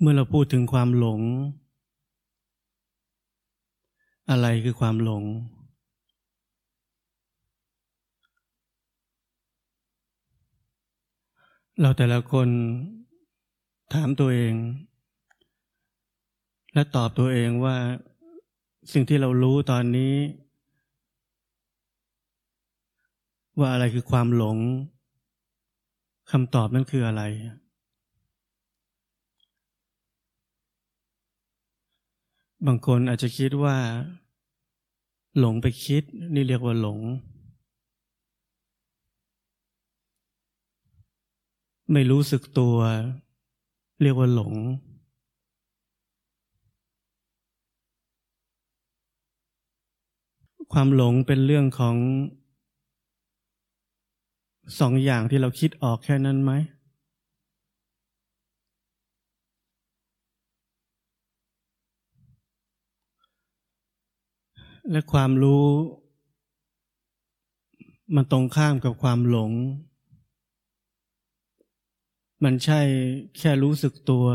เมื่อเราพูดถึงความหลง อะไรคือความหลง เราแต่ละคนถามตัวเอง และตอบตัวเองว่าสิ่งที่เรารู้ตอนนี้ ว่าอะไรคือความหลงคำตอบนั้นคืออะไร บางคนอาจจะคิดว่า หลงไปคิด นี่เรียกว่าหลง ไม่รู้สึกตัว เรียกว่าหลง ความหลงเป็นเรื่องของสองอย่างที่เราคิดออกแค่นั้นไหม และความรู้ มันตรงข้ามกับความหลง มันใช่แค่รู้สึกตัว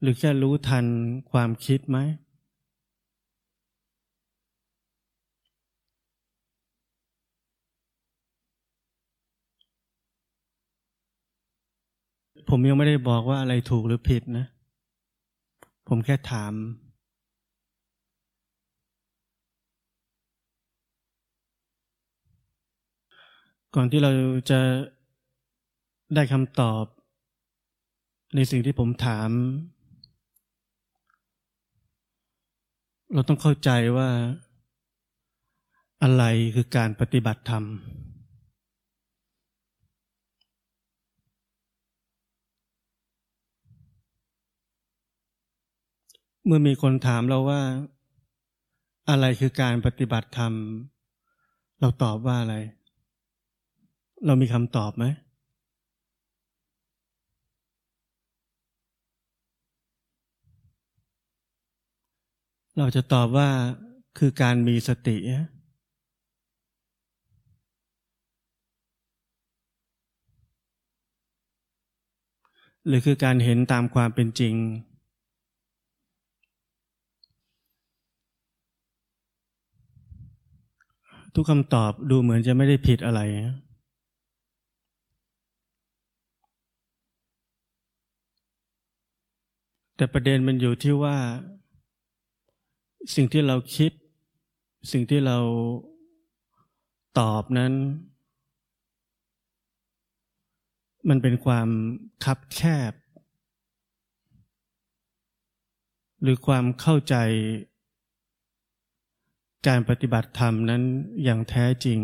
หรือแค่รู้ทันความคิดไหม ผมยังไม่ได้บอกว่าอะไรถูกหรือผิดนะ ผมแค่ถาม ก่อนที่เราจะได้คำตอบ ในสิ่งที่ผมถาม เราต้องเข้าใจว่า อะไรคือการปฏิบัติธรรม เมื่อมีคนถามเราว่า อะไรคือการปฏิบัติธรรม เราตอบว่าอะไร เรามีคำตอบไหม เราจะตอบว่าคือการมีสติ หรือคือการเห็นตามความเป็นจริง ทุกคำตอบดูเหมือนจะไม่ได้ผิดอะไร แต่ประเด็นมันอยู่ที่ว่า สิ่งที่เราคิด สิ่งที่เราตอบนั้น มันเป็นความคับแคบ หรือความเข้าใจ การปฏิบัติธรรมนั้นอย่างแท้จริง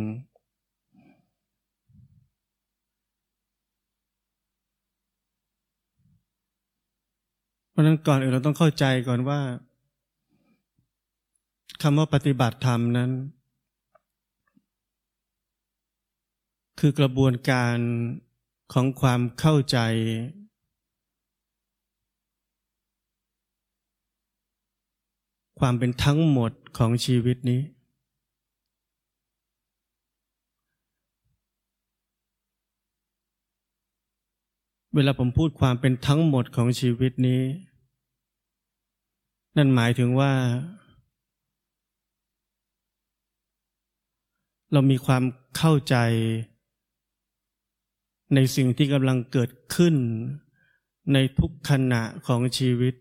เพราะนั้นก่อนอื่นเราต้องเข้าใจก่อนว่าคำว่าปฏิบัติธรรมนั้น คือกระบวนการของความเข้าใจ ความเป็นทั้งหมดของชีวิตนี้ เวลาผมพูดความเป็นทั้งหมดของชีวิตนี้ นั่นหมายถึงว่า เรามีความเข้าใจ ในสิ่งที่กำลังเกิดขึ้น ในทุกขณะของชีวิต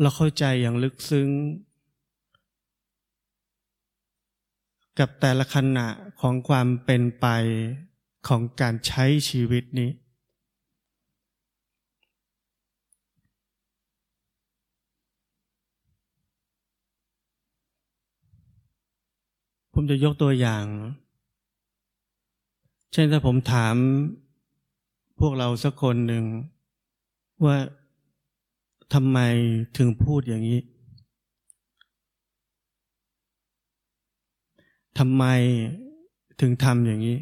เราเข้าใจอย่างลึกซึ้ง กับแต่ละขณะของความเป็นไปของการใช้ชีวิตนี้ ผมจะยกตัวอย่าง เช่นถ้าผมถามพวกเราสักคนหนึ่งว่าทำไมถึงพูดอย่างนี้ ทำไมถึงทำอย่างนี้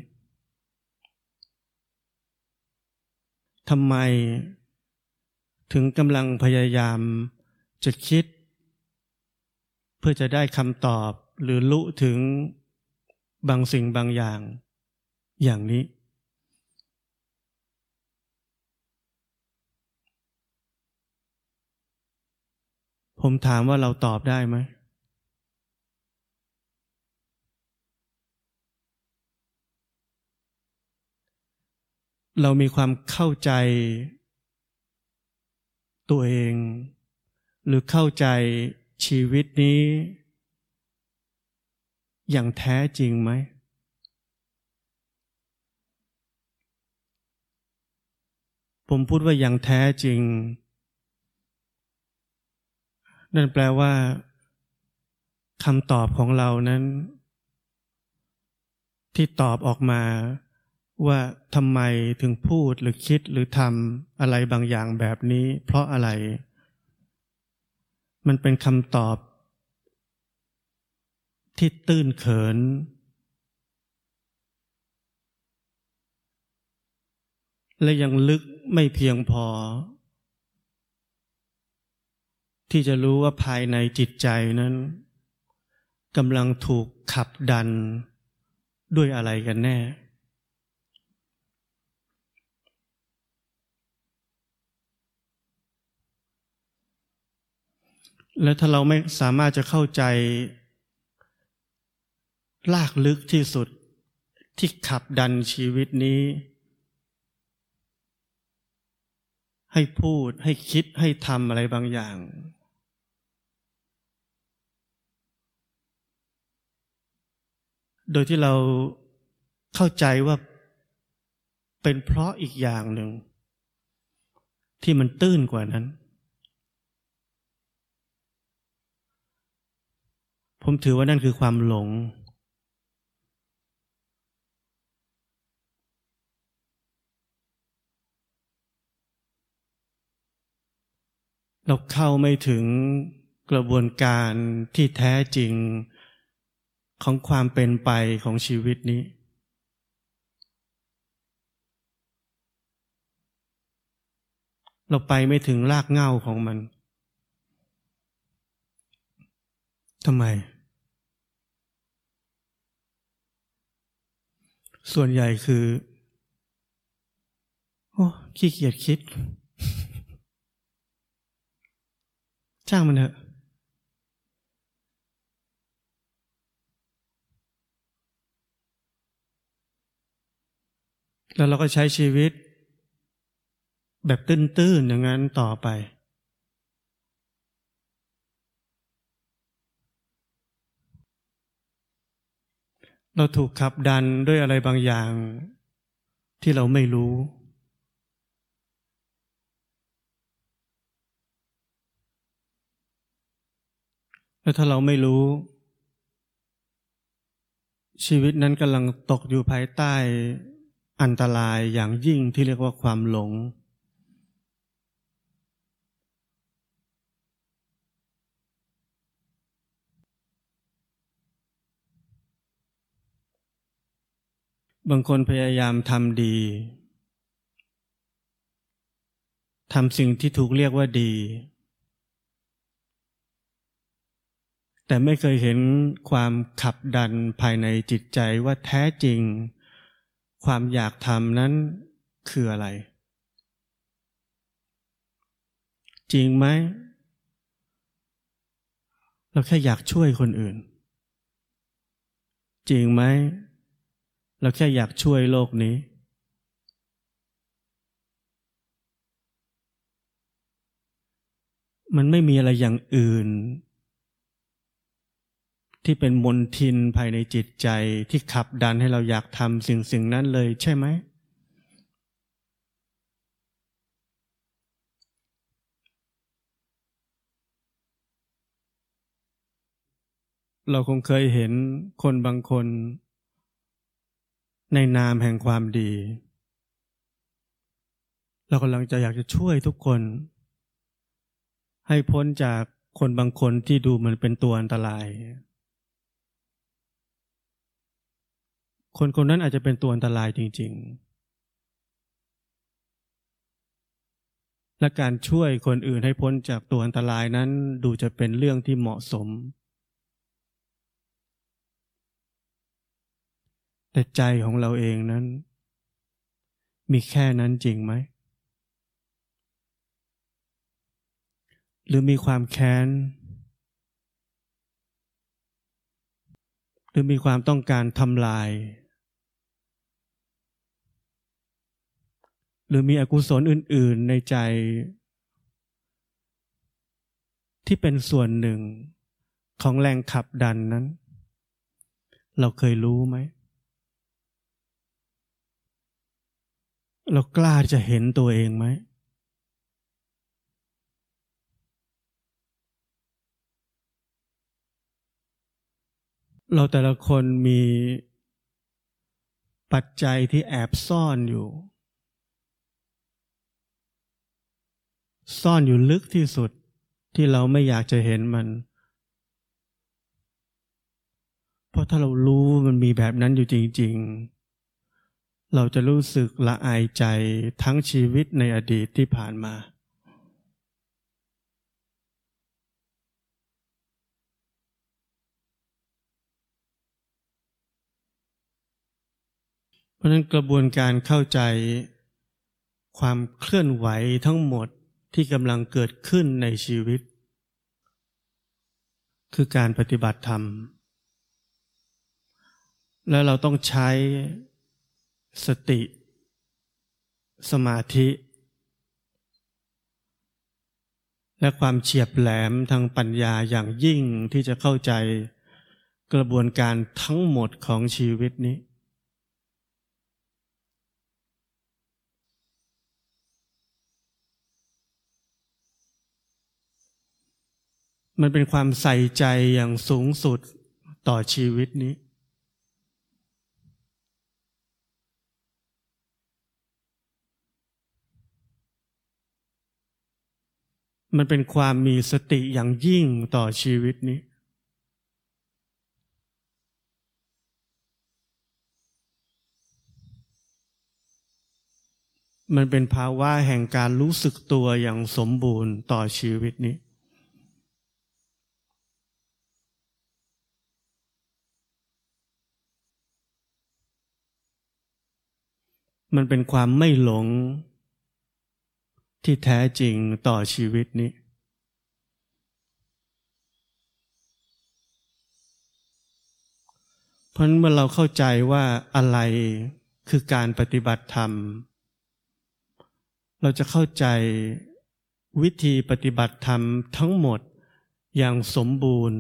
ทำไมถึงกำลังพยายามจะคิด เพื่อจะได้คำตอบหรือรู้ถึงบางสิ่งบางอย่าง อย่างนี้ ผมถามว่าเราตอบได้ไหม เรามีความเข้าใจตัวเอง หรือเข้าใจชีวิตนี้ อย่างแท้จริงไหม ผมพูดว่าอย่างแท้จริง นั่นแปลว่าคำตอบของเรานั้น ที่ตอบออกมา ว่าทำไมถึงพูดหรือคิดหรือทำอะไรบางอย่างแบบนี้ เพราะอะไร มันเป็นคำตอบ ที่ตื้นเขิน และยังลึกไม่เพียงพอ ที่จะรู้ว่าภายในจิตใจนั้นกำลังถูกขับดันด้วยอะไรกันแน่ และถ้าเราไม่สามารถจะเข้าใจลากลึกที่สุดที่ขับดันชีวิตนี้ ให้พูดให้คิดให้ทำอะไรบางอย่าง โดยที่เราเข้าใจว่าเป็นเพราะอีกอย่างหนึ่ง ที่มันตื้นกว่านั้น ผมถือว่านั่นคือความหลง เราเข้าไม่ถึงกระบวนการที่แท้จริงของความเป็นไปของชีวิตนี้เราไปไม่ถึงรากเหง้าของมัน ทำไม ส่วนใหญ่คือ โอ้ขี้เกียจคิด จ้างมันเถอะแล้วเราก็ใช้ชีวิต แบบตื้นๆอย่างนั้นต่อไป เราถูกขับดันด้วยอะไรบางอย่าง ที่เราไม่รู้ แล้วถ้าเราไม่รู้ ชีวิตนั้นกำลังตกอยู่ภายใต้อันตรายอย่างยิ่งที่เรียกว่าความหลง บางคนพยายามทำดีทำสิ่งที่ถูกเรียกว่าดี แต่ไม่เคยเห็นความขับดันภายในจิตใจว่าแท้จริง ความอยากทำนั้นคืออะไร จริงไหม เราแค่อยากช่วยคนอื่น จริงไหม เราแค่อยากช่วยโลกนี้ มันไม่มีอะไรอย่างอื่น ที่เป็นมนทินภายในจิตใจที่ขับดันให้เราอยากทำสิ่งสิ่งนั้นเลยใช่ไหมเราคงเคยเห็นคนบางคน ในนามแห่งความดี เรากำลังจะอยากจะช่วยทุกคน ให้พ้นจากคนบางคนที่ดูเหมือนเป็นตัวอันตราย คนคนนั้นอาจจะเป็นตัวอันตรายจริง ๆ และการช่วยคนอื่นให้พ้นจากตัวอันตรายนั้นดูจะเป็นเรื่องที่เหมาะสม แต่ใจของเราเองนั้น มีแค่นั้นจริงไหม หรือมีความแค้น หรือมีความต้องการทำลาย หรือมีอกุศลอื่น ๆในใจ ที่เป็นส่วนหนึ่งของแรงขับดันนั้น เราเคยรู้ไหม เรากล้าจะเห็นตัวเองไหม เราแต่ละคนมีปัจจัยที่แอบซ่อนอยู่ ซ่อนอยู่ลึกที่สุดที่เราไม่อยากจะเห็นมัน เพราะถ้าเรารู้มันมีแบบนั้นอยู่จริง ๆ เราจะรู้สึกละอายใจทั้งชีวิตในอดีตที่ผ่านมา เพราะนั้นกระบวนการเข้าใจความเคลื่อนไหวทั้งหมดที่กำลังเกิดขึ้นในชีวิต คือการปฏิบัติธรรม แล้วเราต้องใช้ สติ สมาธิ และความเฉียบแหลมทางปัญญาอย่างยิ่งที่จะเข้าใจกระบวนการทั้งหมดของชีวิตนี้ มันเป็นความใส่ใจอย่างสูงสุดต่อชีวิตนี้ มันเป็นความมีสติอย่างยิ่งต่อชีวิตนี้ มันเป็นภาวะแห่งการรู้สึกตัวอย่างสมบูรณ์ต่อชีวิตนี้ มันเป็นความไม่หลง ที่แท้จริงต่อชีวิตนี้ เพราะเมื่อเราเข้าใจว่าอะไรคือการปฏิบัติธรรม เราจะเข้าใจวิธีปฏิบัติธรรมทั้งหมดอย่างสมบูรณ์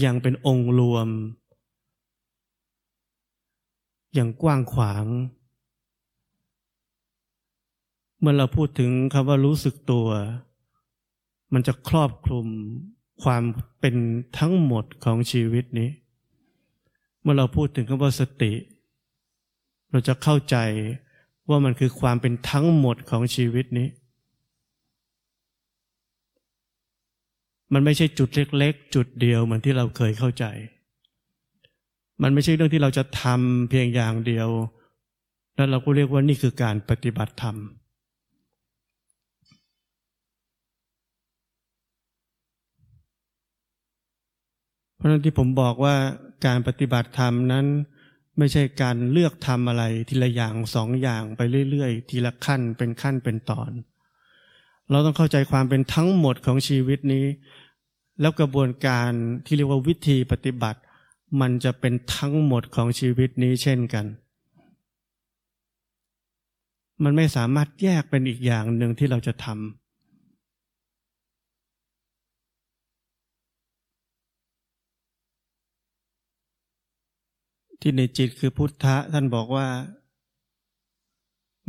อย่างเป็นองค์รวม อย่างกว้างขวาง เมื่อเราพูดถึงคำว่ารู้สึกตัว มันจะครอบคลุมความเป็นทั้งหมดของชีวิตนี้ เมื่อเราพูดถึงคำว่าสติ เราจะเข้าใจว่ามันคือความเป็นทั้งหมดของชีวิตนี้ มันไม่ใช่จุดเล็ก ๆ จุดเดียวเหมือนที่เราเคยเข้าใจ มันไม่ใช่เรื่องที่เราจะทำเพียงอย่างเดียว แล้วเราก็เรียกว่านี่คือการปฏิบัติธรรม ราะนั้นที่ผมบอกว่าการปฏิบัติธรรมนั้นไม่ใช่การเลือกทำอะไรทีละอย่างสองอย่างไปเรื่อยๆ ทีละขั้นเป็นขั้นเป็นตอน เราต้องเข้าใจความเป็นทั้งหมดของชีวิตนี้ แล้วกระบวนการที่เรียกว่าวิธีปฏิบัติ มันจะเป็นทั้งหมดของชีวิตนี้เช่นกัน มันไม่สามารถแยกเป็นอีกอย่างหนึ่งที่เราจะทำ ที่ในจิตคือพุทธะท่านบอกว่า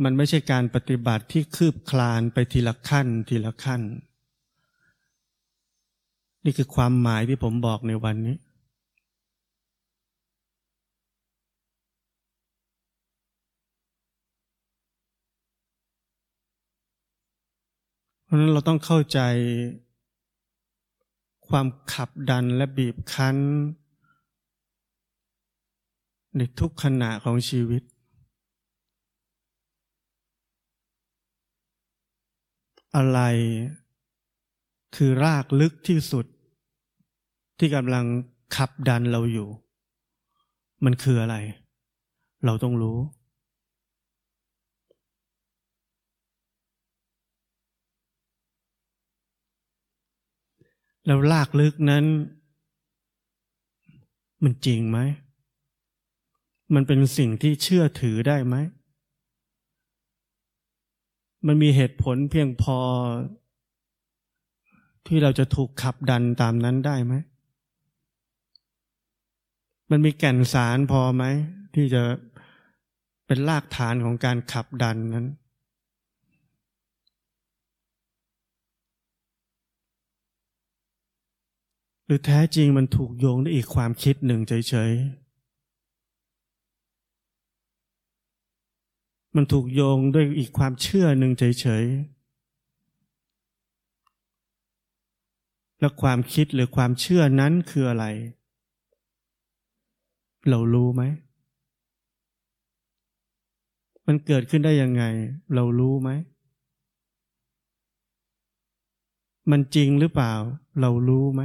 มันไม่ใช่การปฏิบัติที่คืบคลานไปทีละขั้นทีละขั้น นี่คือความหมายที่ผมบอกในวันนี้เพราะนั้นเราต้องเข้าใจความขับดันและบีบคั้น ในทุกขณะของชีวิต อะไรคือรากลึกที่สุด ที่กำลังขับดันเราอยู่ มันคืออะไร เราต้องรู้ แล้วลากลึกนั้น มันจริงไหม มันเป็นสิ่งที่เชื่อถือได้ไหม มันมีเหตุผลเพียงพอ ที่เราจะถูกขับดันตามนั้นได้ไหม มันมีแก่นสารพอไหม ที่จะเป็นรากฐานของการขับดันนั้น หรือแท้จริงมันถูกโยงด้วยอีกความคิดหนึ่งเฉยๆ มันถูกโยงด้วยอีกความเชื่อหนึ่งเฉยๆ และความคิดหรือความเชื่อนั้นคืออะไร เรารู้ไหม มันเกิดขึ้นได้ยังไง เรารู้ไหม มันจริงหรือเปล่า เรารู้ไหม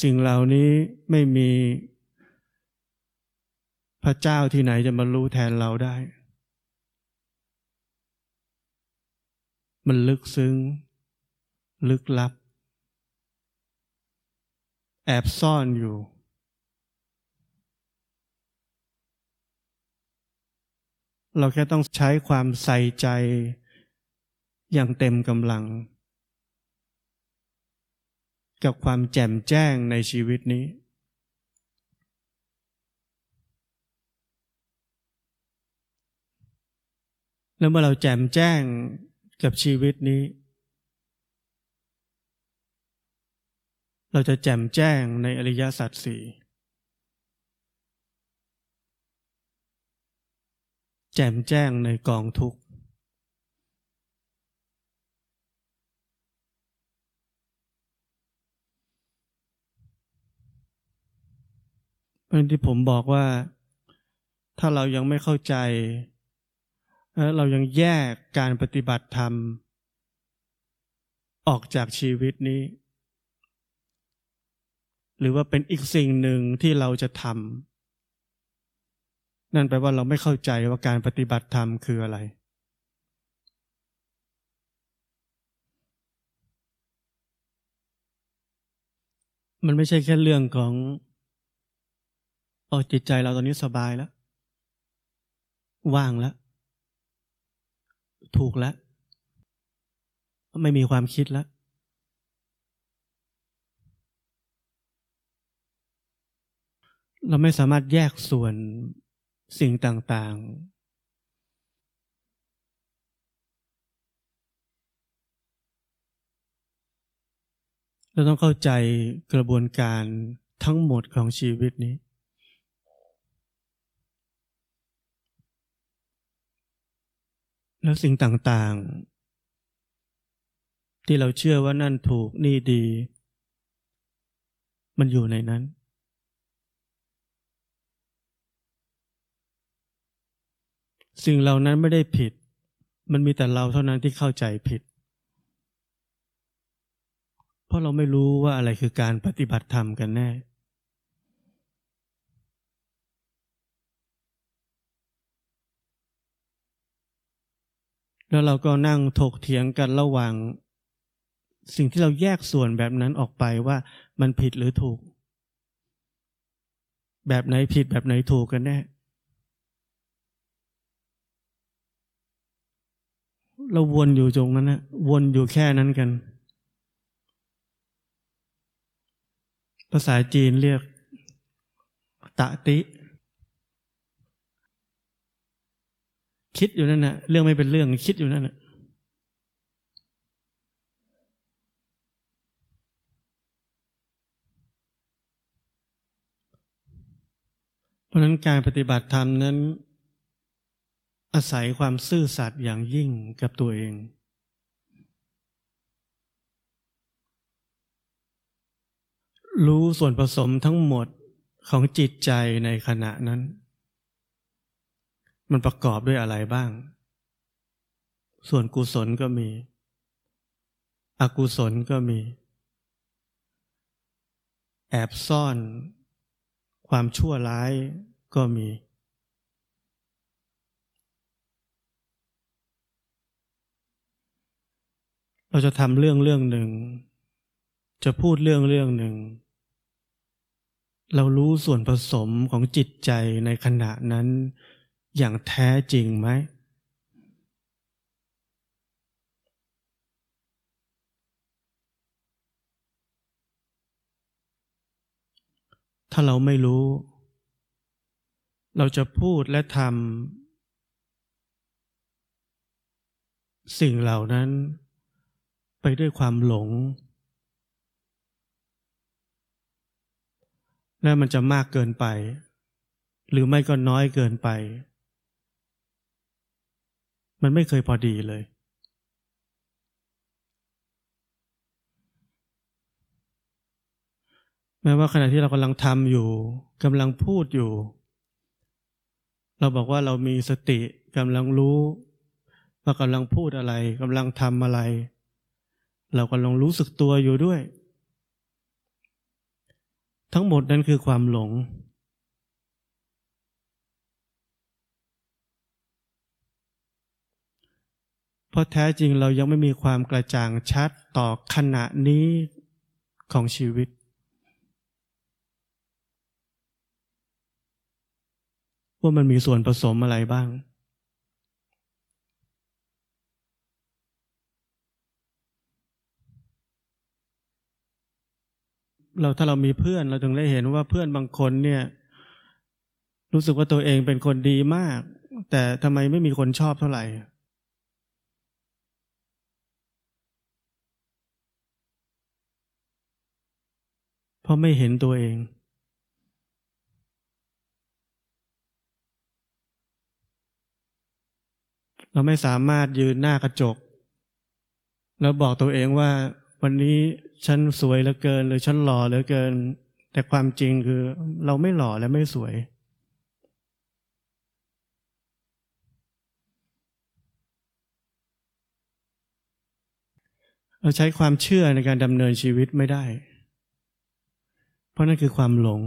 สิ่งเหล่านี้ไม่มีพระเจ้าที่ไหนจะมารู้แทนเราได้ มันลึกซึ้ง ลึกลับ แอบซ่อนอยู่ เราแค่ต้องใช้ความใส่ใจอย่างเต็มกำลัง กับความแจ่มแจ้งในชีวิตนี้ แล้วเมื่อเราแจ่มแจ้งกับชีวิตนี้ เราจะแจ่มแจ้งในอริยสัจสี่แจ่มแจ้งในกองทุกข์ เป็นที่ผมบอกว่าถ้าเรายังไม่เข้าใจ เรายังแยกการปฏิบัติธรรม ออกจากชีวิตนี้ หรือว่าเป็นอีกสิ่งหนึ่งที่เราจะทำนั่นแปลว่าเราไม่เข้าใจว่าการปฏิบัติธรรมคืออะไร มันไม่ใช่แค่เรื่องของ เอจิตใจเราตอนนี้สบายแล้ว ว่างแล้ว ถูกแล้ว ไม่มีความคิดแล้ว เราไม่สามารถแยกส่วนสิ่งต่าง ๆ เราต้องเข้าใจกระบวนการทั้งหมดของชีวิตนี้ แล้วสิ่งต่างๆ ที่เราเชื่อว่านั่นถูกนี่ดี มันอยู่ในนั้น สิ่งเหล่านั้นไม่ได้ผิด มันมีแต่เราเท่านั้นที่เข้าใจผิด เพราะเราไม่รู้ว่าอะไรคือการปฏิบัติธรรมกันแน่ แล้วเราก็นั่งถกเถียงกันระหว่าง สิ่งที่เราแยกส่วนแบบนั้นออกไปว่ามันผิดหรือถูก แบบไหนผิดแบบไหนถูกกันแน่เราวนอยู่ตรงนั้นนะวนอยู่แค่นั้นกัน ภาษาจีนเรียกตะติ คิดอยู่นั่นนะเรื่องไม่เป็นเรื่องคิดอยู่นั่นนะเพราะนั้นการปฏิบัติธรรมนั้น อาศัยความซื่อสัตย์อย่างยิ่งกับตัวเอง รู้ส่วนผสมทั้งหมดของจิตใจในขณะนั้น มันประกอบด้วยอะไรบ้าง ส่วนกุศลก็มี อกุศลก็มี แอบซ่อน ความชั่วร้ายก็มี เราจะทำเรื่องเรื่องหนึ่ง จะพูดเรื่องเรื่องหนึ่ง เรารู้ส่วนผสมของจิตใจในขณะนั้น อย่างแท้จริงไหม ถ้าเราไม่รู้ เราจะพูดและทำสิ่งเหล่านั้นไปด้วยความหลง และมันจะมากเกินไป หรือไม่ก็น้อยเกินไป มันไม่เคยพอดีเลย แม้ว่าขณะที่เรากำลังทำอยู่กำลังพูดอยู่ เราบอกว่าเรามีสติกำลังรู้ ว่ากำลังพูดอะไรกำลังทำอะไร เรากำลังรู้สึกตัวอยู่ด้วย ทั้งหมดนั้นคือความหลงเพ ราะแท้จริงเรายังไม่มีความกระจ่างชัดต่อขณะนี้ของชีวิต ว่ามันมีส่วนผสมอะไรบ้าง เราถ้าเรามีเพื่อนเราถึงได้เห็นว่าเพื่อนบางคนเนี่ย รู้สึกว่าตัวเองเป็นคนดีมาก แต่ทำไมไม่มีคนชอบเท่าไหร่ เพราะไม่เห็นตัวเอง เราไม่สามารถยืนหน้ากระจก แล้วบอกตัวเองว่า วันนี้ฉันสวยเหลือเกิน หรือฉันหล่อเหลือเกิน แต่ความจริงคือ เราไม่หล่อและไม่สวยเราใช้ความเชื่อในการดำเนินชีวิตไม่ได้ เพราะนั่นคือความหลง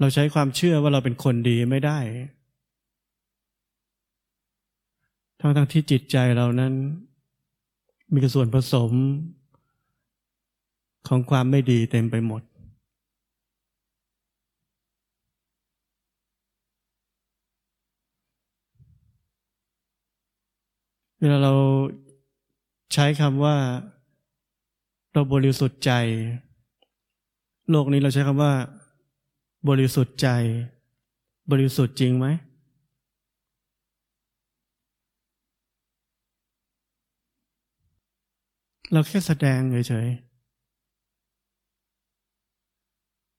เราใช้ความเชื่อว่าเราเป็นคนดีไม่ได้ ทั้งทั้งที่จิตใจเรานั้น มีส่วนผสม ของความไม่ดีเต็มไปหมดเวลาเรา ใช้คำว่าเราบริสุทธิ์ใจ โลกนี้เราใช้คำว่า บริสุทธิ์ใจ บริสุทธิ์จริงไหมเราแค่แสดงเฉย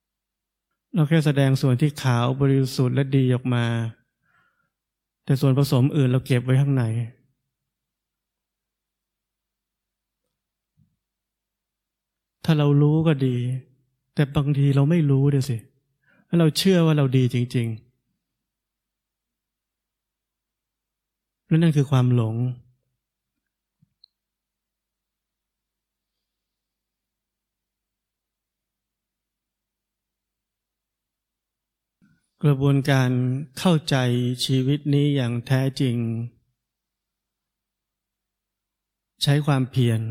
ๆ เราแค่แสดงส่วนที่ขาวบริสุทธิ์และดีออกมา แต่ส่วนผสมอื่นเราเก็บไว้ข้างใน ถ้าเรารู้ก็ดี แต่บางทีเราไม่รู้เดี๋ยวสิถ้าเราเชื่อว่าเราดีจริง ๆ แล้วนั่นคือความหลง กระบวนการเข้าใจชีวิตนี้อย่างแท้จริง ใช้ความเพียร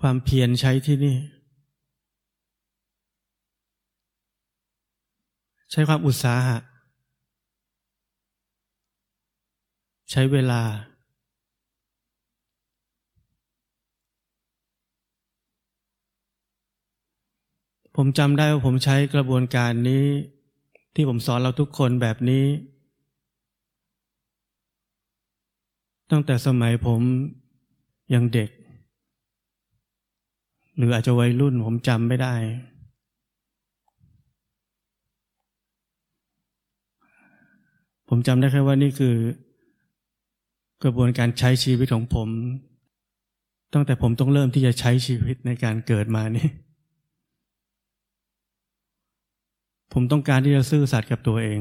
ความเพียรใช้ที่นี่ ใช้ความอุตสาหะ ใช้เวลา ผมจำได้ว่าผมใช้กระบวนการนี้ ที่ผมสอนเราทุกคนแบบนี้ ตั้งแต่สมัยผมยังเด็ก หรืออาจจะวัยรุ่นผมจำไม่ได้ ผมจำได้แค่ว่านี่คือ กระบวนการใช้ชีวิตของผม ตั้งแต่ผมต้องเริ่มที่จะใช้ชีวิตในการเกิดมานี่ผมต้องการที่จะซื่อสัตย์กับตัวเอง